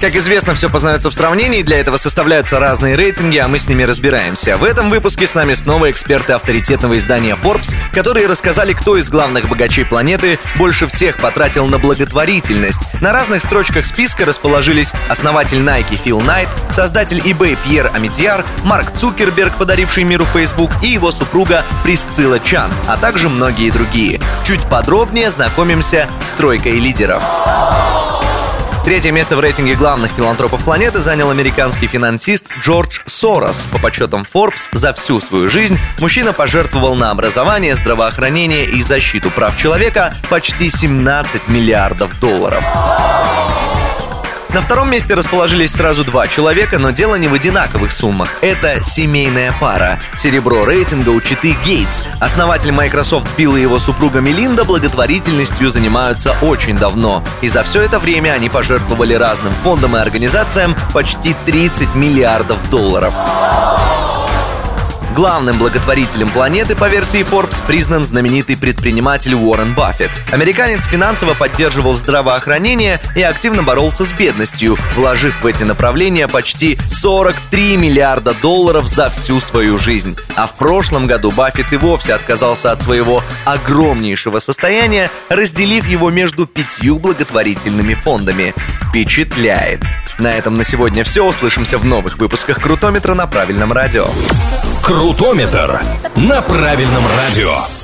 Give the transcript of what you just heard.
Как известно, все познается в сравнении, для этого составляются разные рейтинги, а мы с ними разбираемся. В этом выпуске с нами снова эксперты авторитетного издания Forbes, которые рассказали, кто из главных богачей планеты больше всех потратил на благотворительность. На разных строчках списка расположились основатель Nike Фил Найт, создатель eBay Пьер Амидьяр, Марк Цукерберг, подаривший миру Facebook, и его супруга Присцилла Чан, а также многие другие. Чуть подробнее знакомимся с тройкой лидеров. Третье место в рейтинге главных филантропов планеты занял американский финансист Джордж Сорос. По подсчетам Forbes, за всю свою жизнь мужчина пожертвовал на образование, здравоохранение и защиту прав человека почти 17 миллиардов долларов. На втором месте расположились сразу два человека, но дело не в одинаковых суммах. Это семейная пара. Серебро рейтинга у Читы Гейтс. Основатель Microsoft Билл и его супруга Мелинда благотворительностью занимаются очень давно. И за все это время они пожертвовали разным фондам и организациям почти 30 миллиардов долларов. Главным благотворителем планеты по версии Forbes признан знаменитый предприниматель Уоррен Баффет. Американец финансово поддерживал здравоохранение и активно боролся с бедностью, вложив в эти направления почти 43 миллиарда долларов за всю свою жизнь. А в прошлом году Баффет и вовсе отказался от своего огромнейшего состояния, разделив его между пятью благотворительными фондами. Впечатляет! На этом на сегодня все. Услышимся в новых выпусках Крутометра на правильном радио. Крутометр на правильном радио.